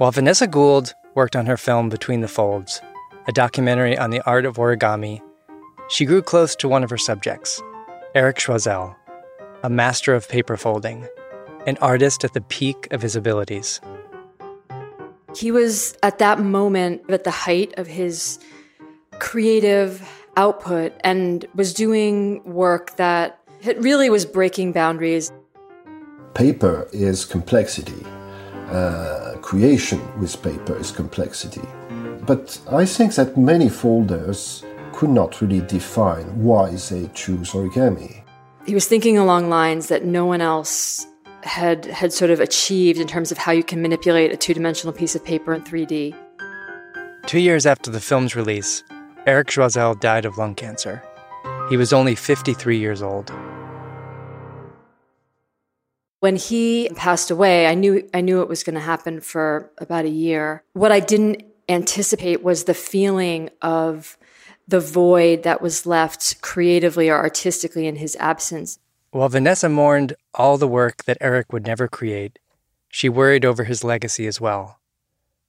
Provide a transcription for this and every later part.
While Vanessa Gould worked on her film Between the Folds, a documentary on the art of origami, she grew close to one of her subjects, Eric Joisel, a master of paper folding, an artist at the peak of his abilities. He was at that moment at the height of his creative output and was doing work that it really was breaking boundaries. Paper is complexity. Uh, creation with paper is complexity. But I think that many folders could not really define why they choose origami. He was thinking along lines that no one else had had sort of achieved in terms of how you can manipulate a two-dimensional piece of paper in 3D. Two years after the film's release, Eric Joisel died of lung cancer. He was only 53 years old. When he passed away, I knew I knew it was going to happen for about a year. What I didn't anticipate was the feeling of the void that was left creatively or artistically in his absence. While Vanessa mourned all the work that Eric would never create, she worried over his legacy as well.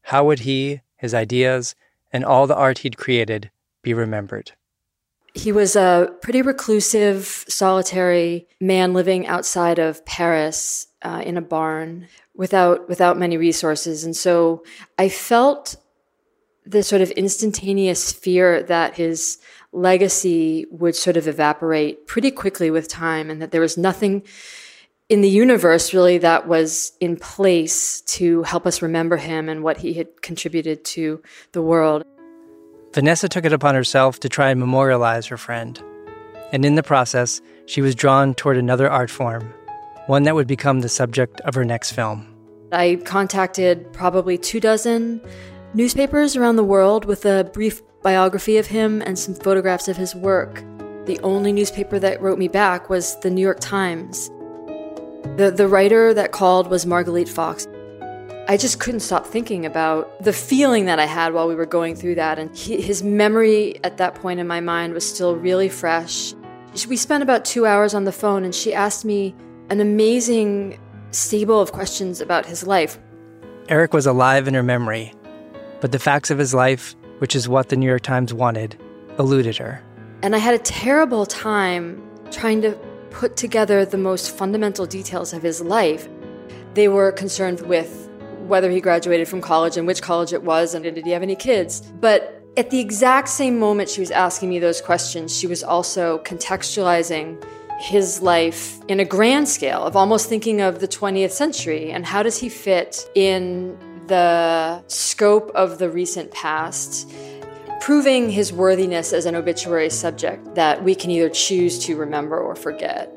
How would he, his ideas, and all the art he'd created be remembered? He was a pretty reclusive, solitary man living outside of Paris uh, in a barn without without many resources, and so I felt the sort of instantaneous fear that his legacy would sort of evaporate pretty quickly with time and that there was nothing in the universe really that was in place to help us remember him and what he had contributed to the world. Vanessa took it upon herself to try and memorialize her friend. And in the process, she was drawn toward another art form, one that would become the subject of her next film. I contacted probably two dozen newspapers around the world with a brief biography of him and some photographs of his work. The only newspaper that wrote me back was the New York Times. The, the writer that called was Margalit Fox. I just couldn't stop thinking about the feeling that I had while we were going through that. And he, his memory at that point in my mind was still really fresh. We spent about two hours on the phone, and she asked me an amazing stable of questions about his life. Eric was alive in her memory, but the facts of his life, which is what the New York Times wanted, eluded her. And I had a terrible time trying to put together the most fundamental details of his life. They were concerned with whether he graduated from college and which college it was and did he have any kids. But at the exact same moment she was asking me those questions, she was also contextualizing his life in a grand scale of almost thinking of the 20th century and how does he fit in the scope of the recent past, proving his worthiness as an obituary subject that we can either choose to remember or forget.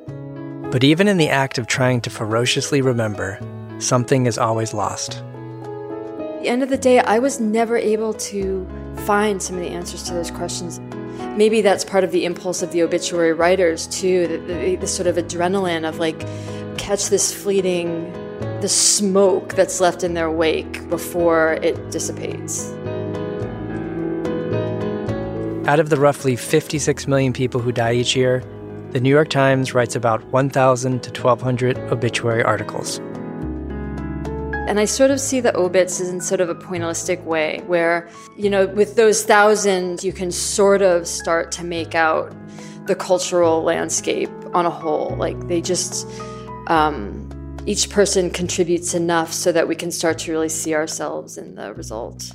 But even in the act of trying to ferociously remember, something is always lost. At the end of the day, I was never able to find some of the answers to those questions. Maybe that's part of the impulse of the obituary writers, too, the, the, the sort of adrenaline of like, catch this fleeting the smoke that's left in their wake before it dissipates. Out of the roughly 56 million people who die each year, the New York Times writes about 1,000 to 1,200 obituary articles. And I sort of see the obits in sort of a pointillistic way, where, you know, with those thousands, you can sort of start to make out the cultural landscape on a whole. Like they just, um, each person contributes enough so that we can start to really see ourselves in the result.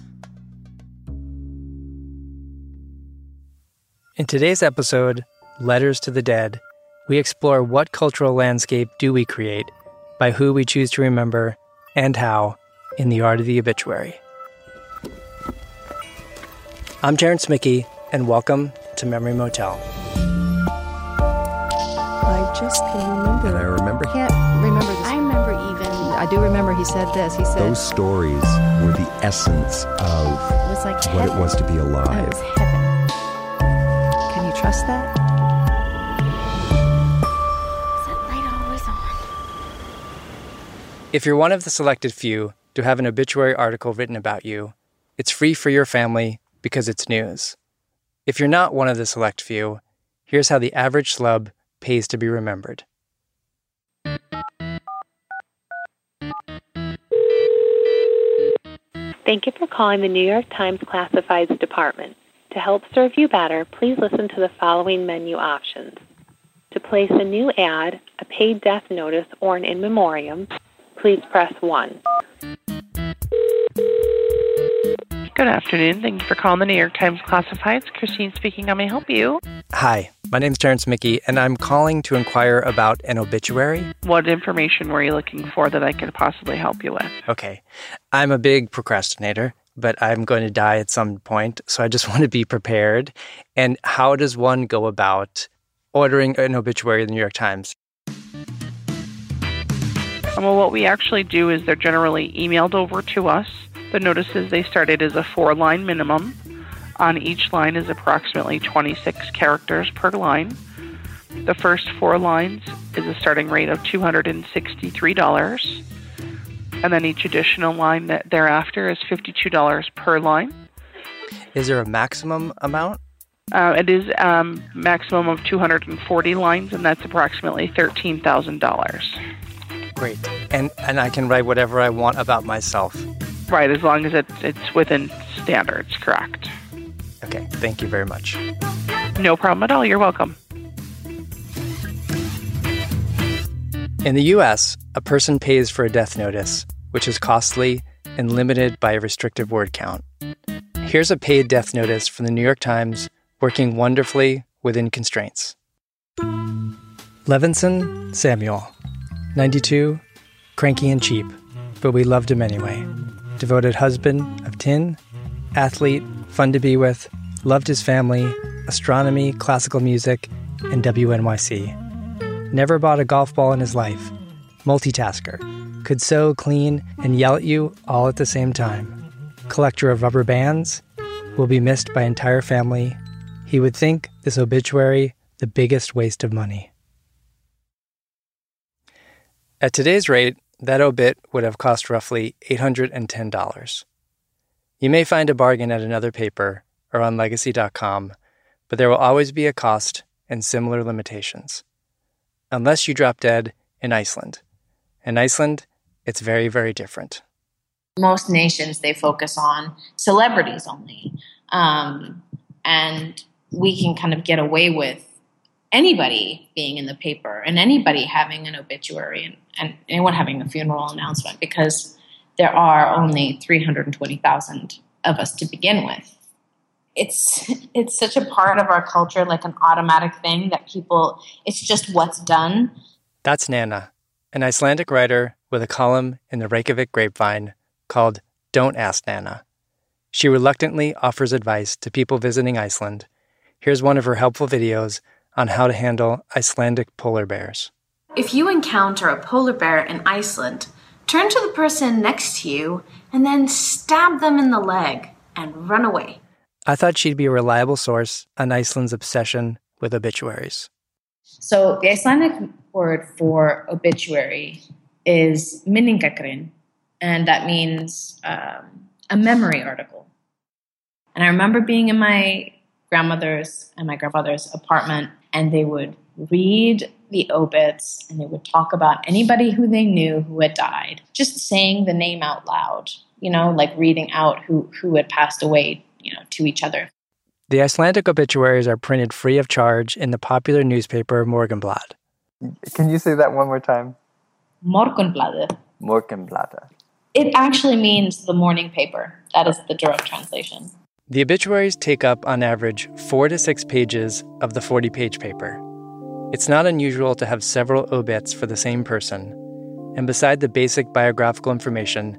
In today's episode, Letters to the Dead, we explore what cultural landscape do we create, by who we choose to remember, and how in the art of the obituary. I'm Terrence Mickey, and welcome to Memory Motel. I just can remember. And I remember can't remember this. I remember even. I do remember he said this. He said those stories were the essence of It was like what heaven. it was to be it alive. was heaven. Can you trust that? If you're one of the selected few to have an obituary article written about you, it's free for your family because it's news. If you're not one of the select few, here's how the average slub pays to be remembered. Thank you for calling the New York Times Classifieds Department. To help serve you better, please listen to the following menu options. To place a new ad, a paid death notice, or an in memoriam, please press 1. Good afternoon. Thank you for calling the New York Times Classifieds. Christine speaking. How may I help you? Hi, my name is Terrence Mickey, and I'm calling to inquire about an obituary. What information were you looking for that I could possibly help you with? Okay, I'm a big procrastinator, but I'm going to die at some point, so I just want to be prepared. And how does one go about ordering an obituary in the New York Times? Well, what we actually do is they're generally emailed over to us. The notices they started as a four line minimum. On each line is approximately 26 characters per line. The first four lines is a starting rate of $263. And then each additional line that thereafter is $52 per line. Is there a maximum amount? Uh, it is um, maximum of 240 lines, and that's approximately $13,000. Great. And and I can write whatever I want about myself. Right, as long as it, it's within standards, correct. Okay, thank you very much. No problem at all. You're welcome. In the US, a person pays for a death notice, which is costly and limited by a restrictive word count. Here's a paid death notice from the New York Times working wonderfully within constraints. Levinson Samuel, 92, cranky and cheap, but we loved him anyway. Devoted husband of 10, athlete, fun to be with, loved his family, astronomy, classical music, and WNYC. Never bought a golf ball in his life. Multitasker. Could sew, clean, and yell at you all at the same time. Collector of rubber bands. Will be missed by entire family. He would think this obituary the biggest waste of money. At today's rate, that obit would have cost roughly $810. You may find a bargain at another paper or on legacy.com, but there will always be a cost and similar limitations. Unless you drop dead in Iceland. In Iceland, it's very, very different. Most nations, they focus on celebrities only. Um, and we can kind of get away with anybody being in the paper and anybody having an obituary and, and anyone having a funeral announcement because there are only 320,000 of us to begin with. It's it's such a part of our culture like an automatic thing that people it's just what's done. That's Nana, an Icelandic writer with a column in the Reykjavik Grapevine called Don't Ask Nana. She reluctantly offers advice to people visiting Iceland. Here's one of her helpful videos on how to handle Icelandic polar bears. If you encounter a polar bear in Iceland, turn to the person next to you and then stab them in the leg and run away. I thought she'd be a reliable source on Iceland's obsession with obituaries. So the Icelandic word for obituary is minningagrein, and that means um, a memory article. And I remember being in my grandmother's and my grandfather's apartment, and they would read the obits and they would talk about anybody who they knew who had died, just saying the name out loud, you know, like reading out who, who had passed away, you know, to each other. The Icelandic obituaries are printed free of charge in the popular newspaper Morgenblad. Can you say that one more time? Morgunbladet. Morgenbladet. It actually means the morning paper. That is the direct translation. The obituaries take up, on average, four to six pages of the 40 page paper. It's not unusual to have several obits for the same person, and beside the basic biographical information,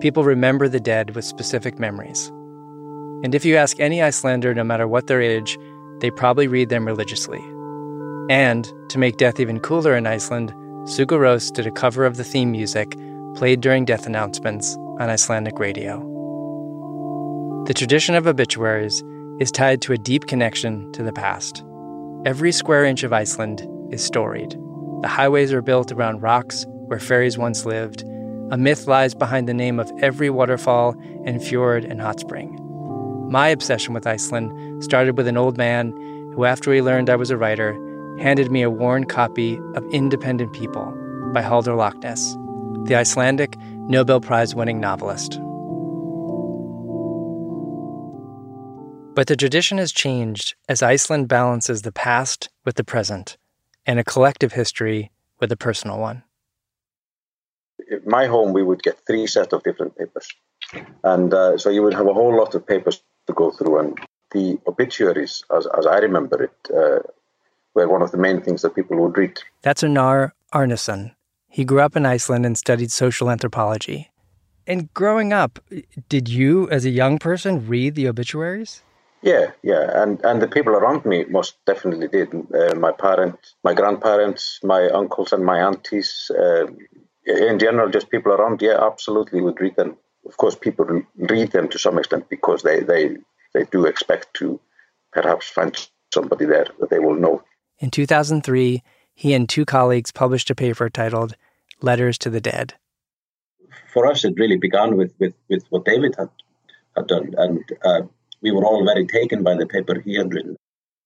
people remember the dead with specific memories. And if you ask any Icelander, no matter what their age, they probably read them religiously. And, to make death even cooler in Iceland, Sigur Rós did a cover of the theme music played during death announcements on Icelandic radio. The tradition of obituaries is tied to a deep connection to the past. Every square inch of Iceland is storied. The highways are built around rocks where fairies once lived. A myth lies behind the name of every waterfall and fjord and hot spring. My obsession with Iceland started with an old man who, after he learned I was a writer, handed me a worn copy of Independent People by Halldór Laxness, the Icelandic Nobel Prize winning novelist. But the tradition has changed as Iceland balances the past with the present and a collective history with a personal one. In my home, we would get three sets of different papers. And uh, so you would have a whole lot of papers to go through. And the obituaries, as, as I remember it, uh, were one of the main things that people would read. That's Arnar Arnason. He grew up in Iceland and studied social anthropology. And growing up, did you, as a young person, read the obituaries? Yeah, yeah, and and the people around me most definitely did. Uh, my parents, my grandparents, my uncles, and my aunties. Uh, in general, just people around. Yeah, absolutely would read them. Of course, people read them to some extent because they they they do expect to perhaps find somebody there that they will know. In 2003, he and two colleagues published a paper titled "Letters to the Dead." For us, it really began with with, with what David had had done, and. Uh, we were all very taken by the paper he had written.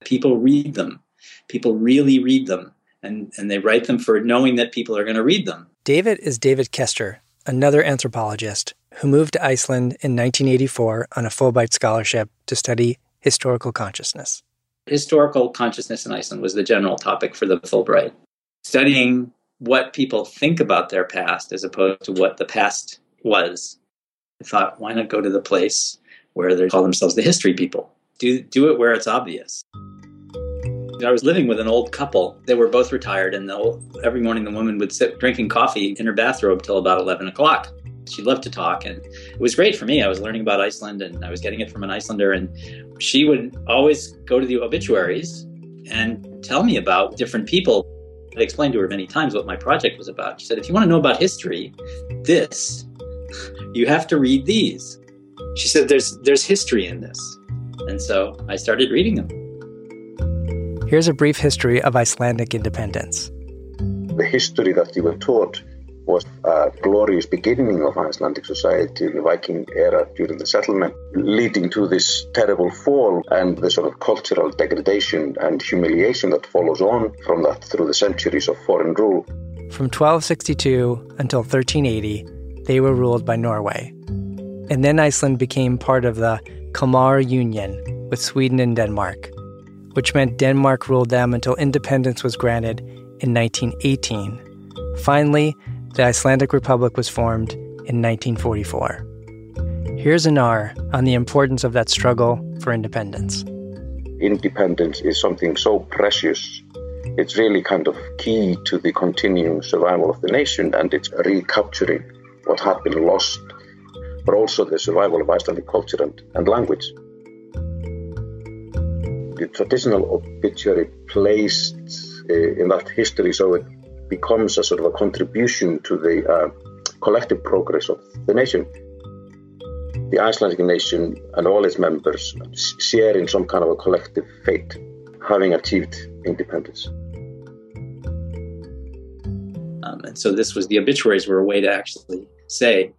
People read them. People really read them. And, and they write them for knowing that people are going to read them. David is David Koester, another anthropologist who moved to Iceland in 1984 on a Fulbright scholarship to study historical consciousness. Historical consciousness in Iceland was the general topic for the Fulbright. Studying what people think about their past as opposed to what the past was. I thought, why not go to the place where they call themselves the history people. Do, do it where it's obvious. I was living with an old couple. They were both retired, and the, every morning the woman would sit drinking coffee in her bathrobe till about 11 o'clock. She loved to talk, and it was great for me. I was learning about Iceland, and I was getting it from an Icelander. And she would always go to the obituaries and tell me about different people. I explained to her many times what my project was about. She said, If you want to know about history, this, you have to read these she said there's there's history in this and so i started reading them here's a brief history of icelandic independence the history that you were taught was a glorious beginning of Icelandic society in the Viking era during the settlement, leading to this terrible fall and the sort of cultural degradation and humiliation that follows on from that through the centuries of foreign rule. From 1262 until 1380, they were ruled by Norway. And then Iceland became part of the Kalmar Union with Sweden and Denmark, which meant Denmark ruled them until independence was granted in 1918. Finally, the Icelandic Republic was formed in 1944. Here's Arnar on the importance of that struggle for independence. Independence is something so precious. It's really kind of key to the continuing survival of the nation, and it's recapturing what had been lost but also the survival of Icelandic culture and, and language. The traditional obituary placed uh, in that history so it becomes a sort of a contribution to the uh, collective progress of the nation. The Icelandic nation and all its members share in some kind of a collective fate, having achieved independence. Um, and so this was the obituaries were a way to actually say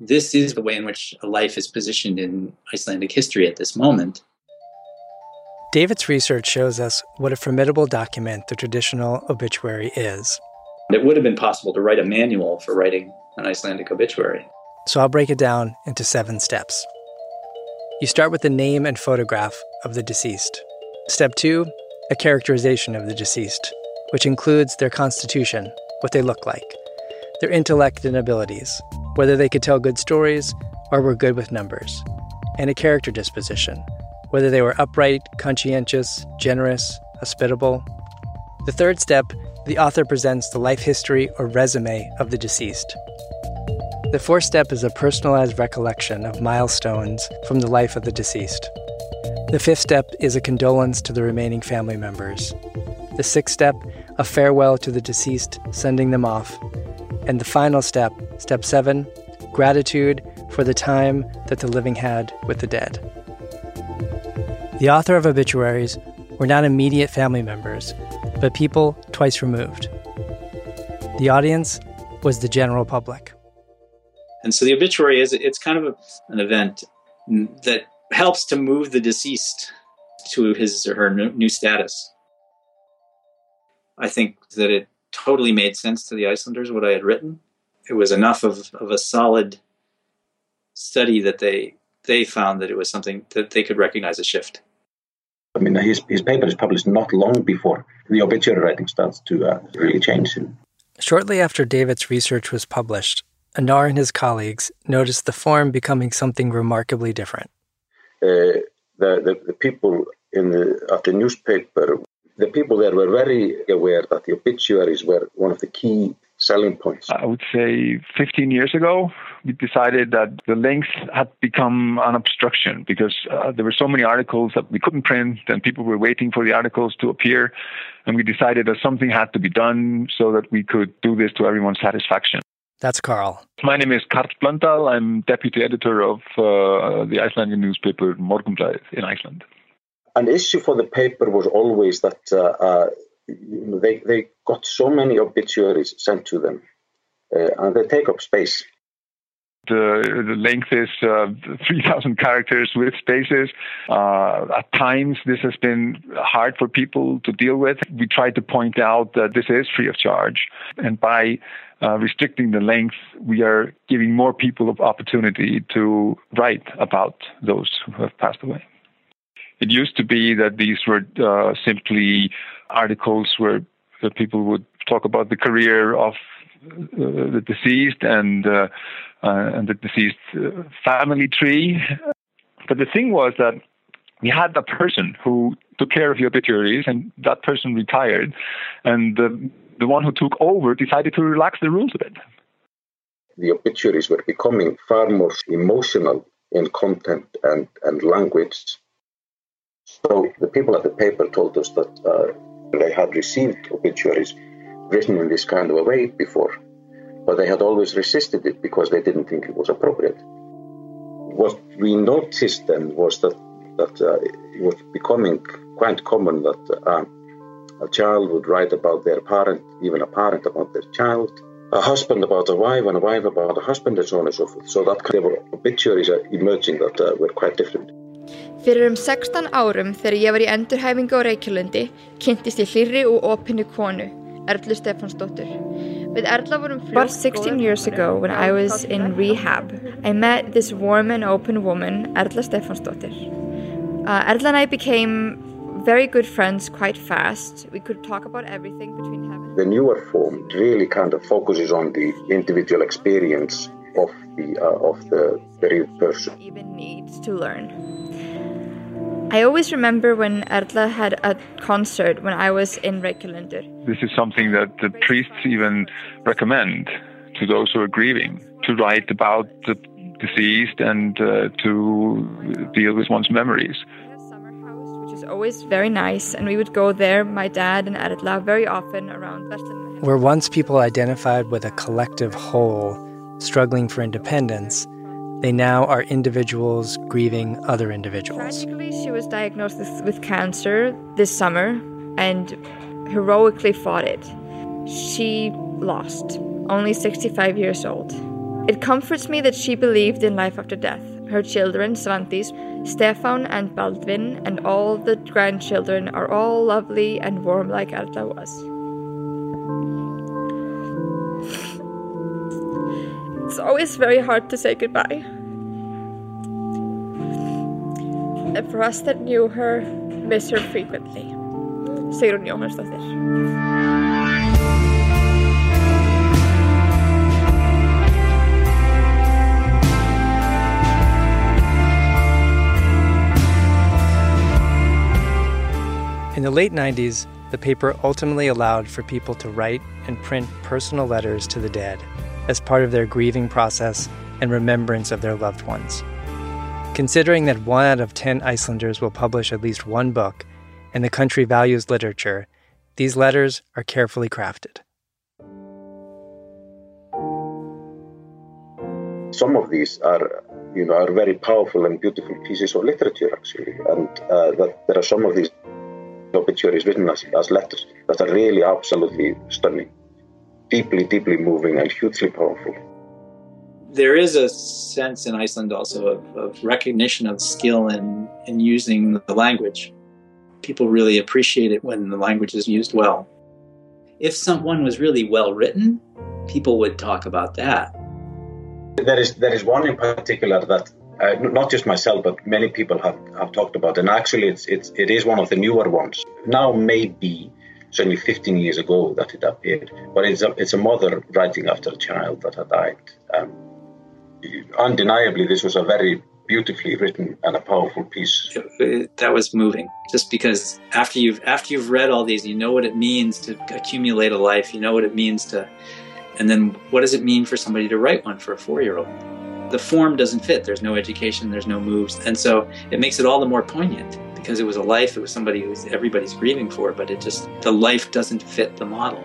this is the way in which a life is positioned in Icelandic history at this moment. David's research shows us what a formidable document the traditional obituary is. It would have been possible to write a manual for writing an Icelandic obituary. So I'll break it down into seven steps. You start with the name and photograph of the deceased. Step two, a characterization of the deceased, which includes their constitution, what they look like, their intellect and abilities, whether they could tell good stories or were good with numbers, and a character disposition, whether they were upright, conscientious, generous, hospitable. The third step, the author presents the life history or resume of the deceased. The fourth step is a personalized recollection of milestones from the life of the deceased. The fifth step is a condolence to the remaining family members. The sixth step, a farewell to the deceased, sending them off. And the final step, step seven, gratitude for the time that the living had with the dead. The author of obituaries were not immediate family members, but people twice removed. The audience was the general public. And so the obituary is it's kind of a, an event that helps to move the deceased to his or her new status. I think that it totally made sense to the Icelanders what I had written. It was enough of, of a solid study that they they found that it was something that they could recognize a shift. I mean, his, his paper is published not long before the obituary writing starts to uh, really change. Shortly after David's research was published, Arnar and his colleagues noticed the form becoming something remarkably different. Uh, the, the, the, people in the, at the newspaper, the people there were very aware that the obituaries were one of the key selling points? I would say 15 years ago, we decided that the length had become an obstruction because uh, there were so many articles that we couldn't print and people were waiting for the articles to appear. And we decided that something had to be done so that we could do this to everyone's satisfaction. That's Karl. My name is Karl Blöndal. I'm deputy editor of uh, the Icelandic newspaper Morgunblaðið in Iceland. An issue for the paper was always that uh, uh they, they got so many obituaries sent to them, uh, and they take up space. The, the length is uh, 3,000 characters with spaces. Uh, at times, this has been hard for people to deal with. We try to point out that this is free of charge. And by uh, restricting the length, we are giving more people opportunity to write about those who have passed away. It used to be that these were uh, simply articles where people would talk about the career of uh, the deceased and uh, uh, and the deceased uh, family tree. But the thing was that we had a person who took care of the obituaries, and that person retired, and the the one who took over decided to relax the rules a bit. The obituaries were becoming far more emotional in content and, and language so the people at the paper told us that uh, they had received obituaries written in this kind of a way before, but they had always resisted it because they didn't think it was appropriate. What we noticed then was that that uh, it was becoming quite common that uh, a child would write about their parent, even a parent about their child, a husband about a wife, and a wife about a husband, and so on and so forth. So that kind of obituaries are emerging that uh, were quite different. Fyrir um 16 árum þegar ég var í endurhæfingu á Reykjalundi kynntist ég hlýri og opinni konu, Erlu Stefansdóttur. About 16 years ago when I was in rehab, I met this warm and open woman, Erla Stefansdóttir. Uh, Erla and I became very good friends quite fast. We could talk about everything between heaven. The newer form really kind of focuses on the individual experience of the uh, of the bereaved person. Even needs to learn. I always remember when Erla had a concert when I was in Reykjavík. This is something that the priests even recommend to those who are grieving to write about the deceased and uh, to deal with one's memories. Which is always very nice, and we would go there, my dad and Erla, very often around Where once people identified with a collective whole struggling for independence, they now are individuals grieving other individuals. Tragically, she was diagnosed with cancer this summer and heroically fought it. She lost, only 65 years old. It comforts me that she believed in life after death. Her children, Svandís, Stefan, and Baldvin, and all the grandchildren are all lovely and warm like Erla was. Always very hard to say goodbye. And for us that knew her, miss her frequently. Sigrun Jóhannsdóttir. In the late 90s, the paper ultimately allowed for people to write and print personal letters to the dead as part of their grieving process and remembrance of their loved ones. Considering that one out of 10 Icelanders will publish at least one book and the country values literature, these letters are carefully crafted. Some of these are, you know, are very powerful and beautiful pieces of literature, actually, and uh, that there are some of these obituaries written as, as letters that are really absolutely stunning deeply, deeply moving and hugely powerful. There is a sense in Iceland also of, of recognition of skill in, in using the language. People really appreciate it when the language is used well. If someone was really well written, people would talk about that. There is there is one in particular that uh, not just myself, but many people have, have talked about. And actually, it's, it's, it is one of the newer ones. Now, maybe it's only 15 years ago that it appeared, but it's a, it's a mother writing after a child that had died. Um, undeniably, this was a very beautifully written and a powerful piece. That was moving, just because after you've after you've read all these, you know what it means to accumulate a life. You know what it means to, and then what does it mean for somebody to write one for a four year old? the form doesn't fit. There's no education, there's no moves. And so it makes it all the more poignant because it was a life, it was somebody who everybody's grieving for, but it just, the life doesn't fit the model.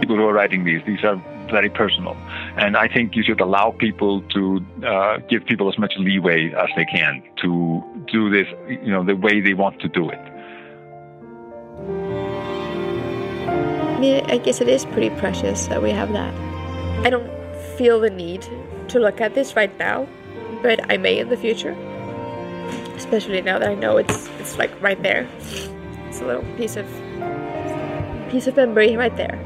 People who are writing these, these are very personal. And I think you should allow people to uh, give people as much leeway as they can to do this, you know, the way they want to do it. I mean, I guess it is pretty precious that we have that. I don't feel the need to look at this right now, but I may in the future. Especially now that I know it's it's like right there. It's a little piece of piece of memory right there.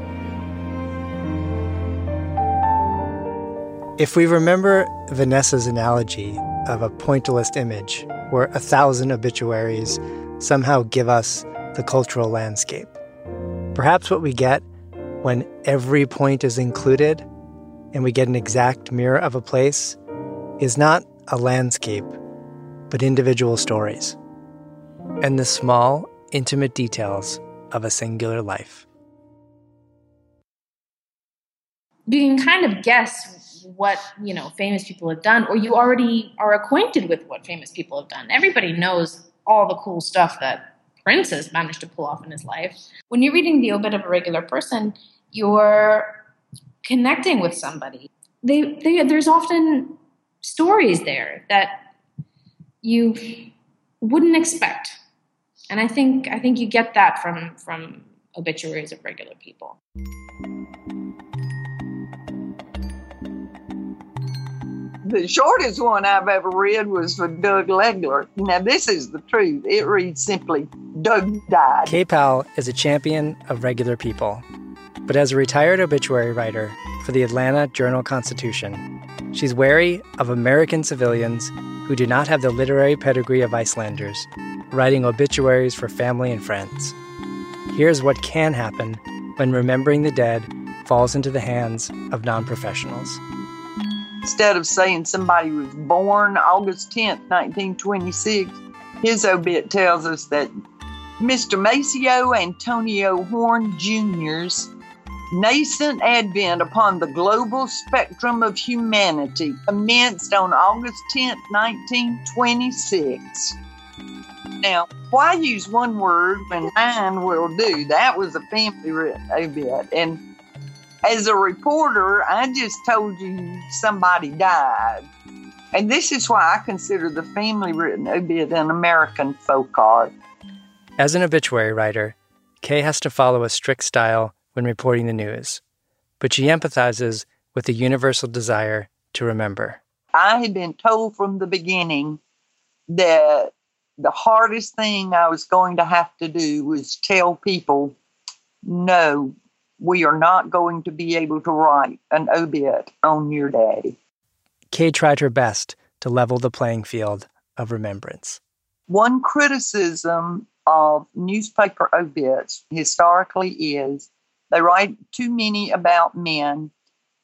If we remember Vanessa's analogy of a pointillist image, where a thousand obituaries somehow give us the cultural landscape, perhaps what we get when every point is included and we get an exact mirror of a place is not a landscape, but individual stories and the small, intimate details of a singular life. You can kind of guess what, you know, famous people have done or you already are acquainted with what famous people have done. Everybody knows all the cool stuff that Prince has managed to pull off in his life. When you're reading the obit of a regular person, you're connecting with somebody. They, they, there's often stories there that you wouldn't expect, and I think I think you get that from from obituaries of regular people. The shortest one I've ever read was for Doug Legler. Now, this is the truth. It reads simply Doug died. Kay Powell is a champion of regular people but as a retired obituary writer for the Atlanta Journal Constitution, she's wary of American civilians who do not have the literary pedigree of Icelanders writing obituaries for family and friends. Here's what can happen when remembering the dead falls into the hands of non professionals. Instead of saying somebody was born August 10th, 1926, his obit tells us that Mr. Maceo Antonio Horn Jr.'s nascent advent upon the global spectrum of humanity commenced on August 10, 1926. Now, why use one word when nine will do? That was a family obit. And as a reporter, I just told you somebody died. And this is why I consider the family written obit an American folk art. As an obituary writer, Kay has to follow a strict style when reporting the news, but she empathizes with the universal desire to remember. I had been told from the beginning that the hardest thing I was going to have to do was tell people, no, we are not going to be able to write an obit on your daddy. Kay tried her best to level the playing field of remembrance. One criticism of newspaper obits historically is they write too many about men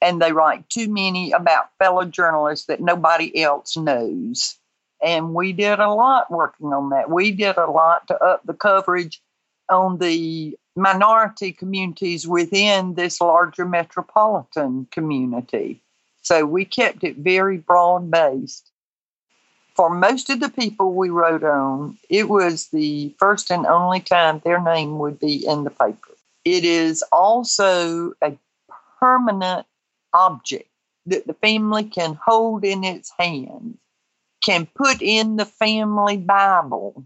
and they write too many about fellow journalists that nobody else knows. And we did a lot working on that. We did a lot to up the coverage on the minority communities within this larger metropolitan community. So we kept it very broad based. For most of the people we wrote on, it was the first and only time their name would be in the paper. It is also a permanent object that the family can hold in its hands, can put in the family Bible,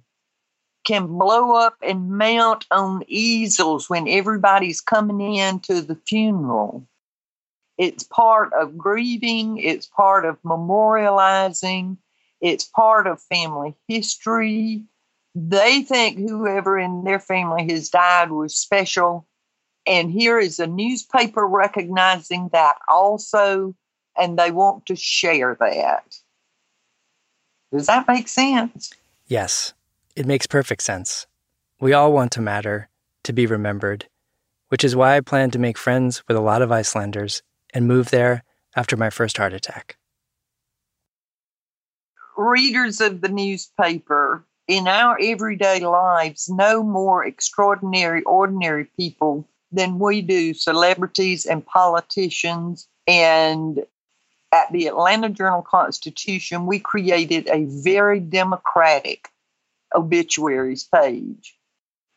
can blow up and mount on easels when everybody's coming in to the funeral. It's part of grieving, it's part of memorializing, it's part of family history. They think whoever in their family has died was special and here is a newspaper recognizing that also and they want to share that. Does that make sense? Yes, it makes perfect sense. We all want to matter, to be remembered, which is why I plan to make friends with a lot of Icelanders and move there after my first heart attack. Readers of the newspaper in our everyday lives know more extraordinary, ordinary people than we do celebrities and politicians. And at the Atlanta Journal Constitution, we created a very democratic obituaries page.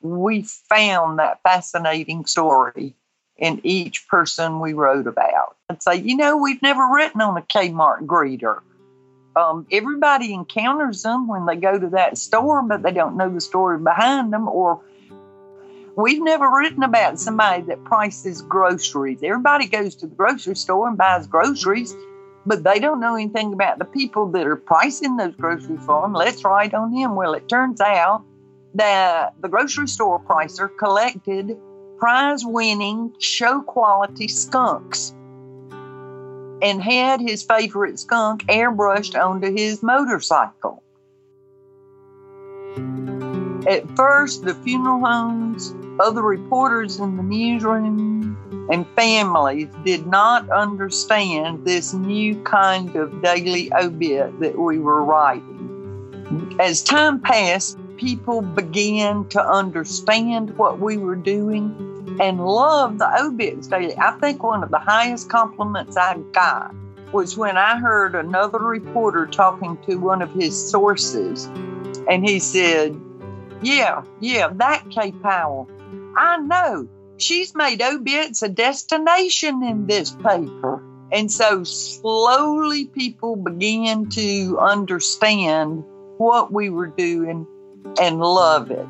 We found that fascinating story in each person we wrote about. I'd say, you know, we've never written on a Kmart greeter. Um, everybody encounters them when they go to that store, but they don't know the story behind them. Or we've never written about somebody that prices groceries. Everybody goes to the grocery store and buys groceries, but they don't know anything about the people that are pricing those groceries for them. Let's write on them. Well, it turns out that the grocery store pricer collected prize winning show quality skunks and had his favorite skunk airbrushed onto his motorcycle. At first, the funeral homes, other reporters in the newsroom, and families did not understand this new kind of daily obit that we were writing. As time passed, people began to understand what we were doing and love the obits daily. I think one of the highest compliments I got was when I heard another reporter talking to one of his sources, and he said, Yeah, yeah, that Kay Powell. I know. She's made obits a destination in this paper. And so slowly people began to understand what we were doing and love it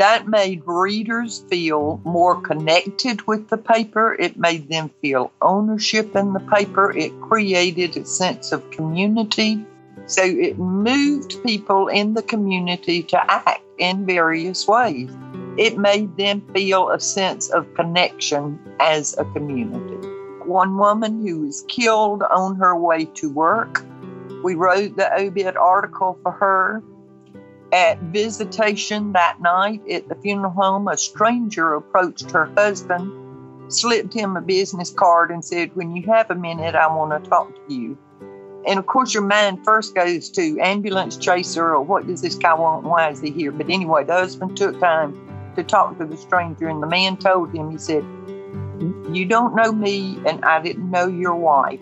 that made readers feel more connected with the paper. It made them feel ownership in the paper. It created a sense of community. So it moved people in the community to act in various ways. It made them feel a sense of connection as a community. One woman who was killed on her way to work, we wrote the obit article for her at visitation that night at the funeral home, a stranger approached her husband, slipped him a business card, and said, When you have a minute, I want to talk to you. And of course, your mind first goes to ambulance chaser or what does this guy want? Why is he here? But anyway, the husband took time to talk to the stranger, and the man told him, He said, You don't know me, and I didn't know your wife.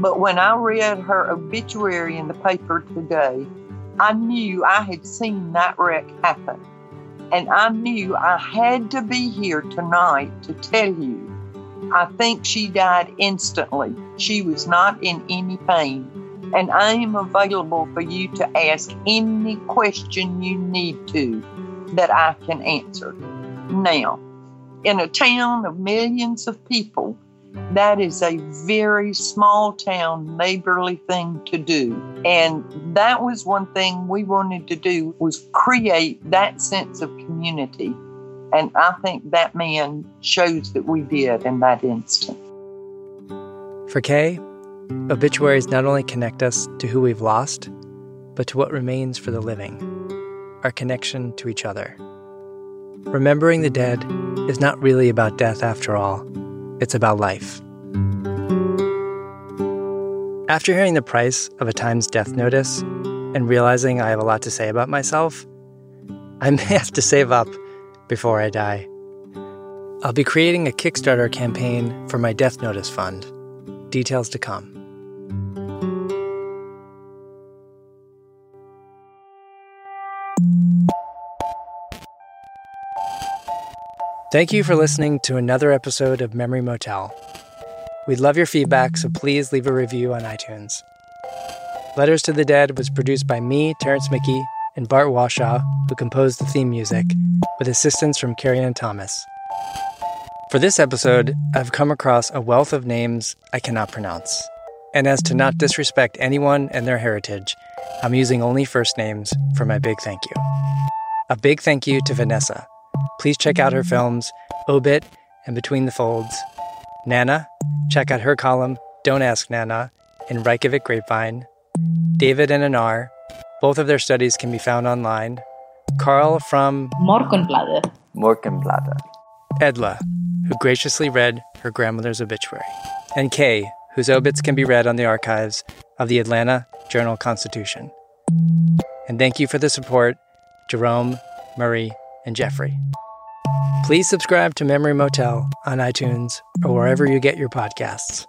But when I read her obituary in the paper today, I knew I had seen that wreck happen. And I knew I had to be here tonight to tell you. I think she died instantly. She was not in any pain. And I am available for you to ask any question you need to that I can answer. Now, in a town of millions of people, that is a very small town neighborly thing to do and that was one thing we wanted to do was create that sense of community and i think that man shows that we did in that instant. For kay obituaries not only connect us to who we've lost but to what remains for the living our connection to each other. Remembering the dead is not really about death after all. It's about life. After hearing the price of a Times death notice and realizing I have a lot to say about myself, I may have to save up before I die. I'll be creating a Kickstarter campaign for my Death Notice Fund. Details to come. Thank you for listening to another episode of Memory Motel. We'd love your feedback, so please leave a review on iTunes. Letters to the Dead was produced by me, Terrence Mickey, and Bart Washaw, who composed the theme music, with assistance from Carrie Ann Thomas. For this episode, I've come across a wealth of names I cannot pronounce. And as to not disrespect anyone and their heritage, I'm using only first names for my big thank you. A big thank you to Vanessa Please check out her films, Obit and Between the Folds. Nana, check out her column, Don't Ask Nana, in Reykjavik Grapevine. David and Arnar, both of their studies can be found online. Karl from Morgunbladet. Morgenbladet. Edla, who graciously read her grandmother's obituary. And Kay, whose obits can be read on the archives of the Atlanta Journal Constitution. And thank you for the support, Jerome, Murray, and Jeffrey. Please subscribe to Memory Motel on iTunes or wherever you get your podcasts.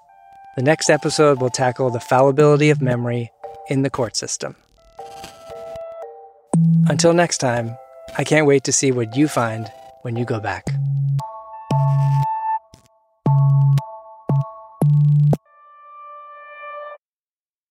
The next episode will tackle the fallibility of memory in the court system. Until next time, I can't wait to see what you find when you go back.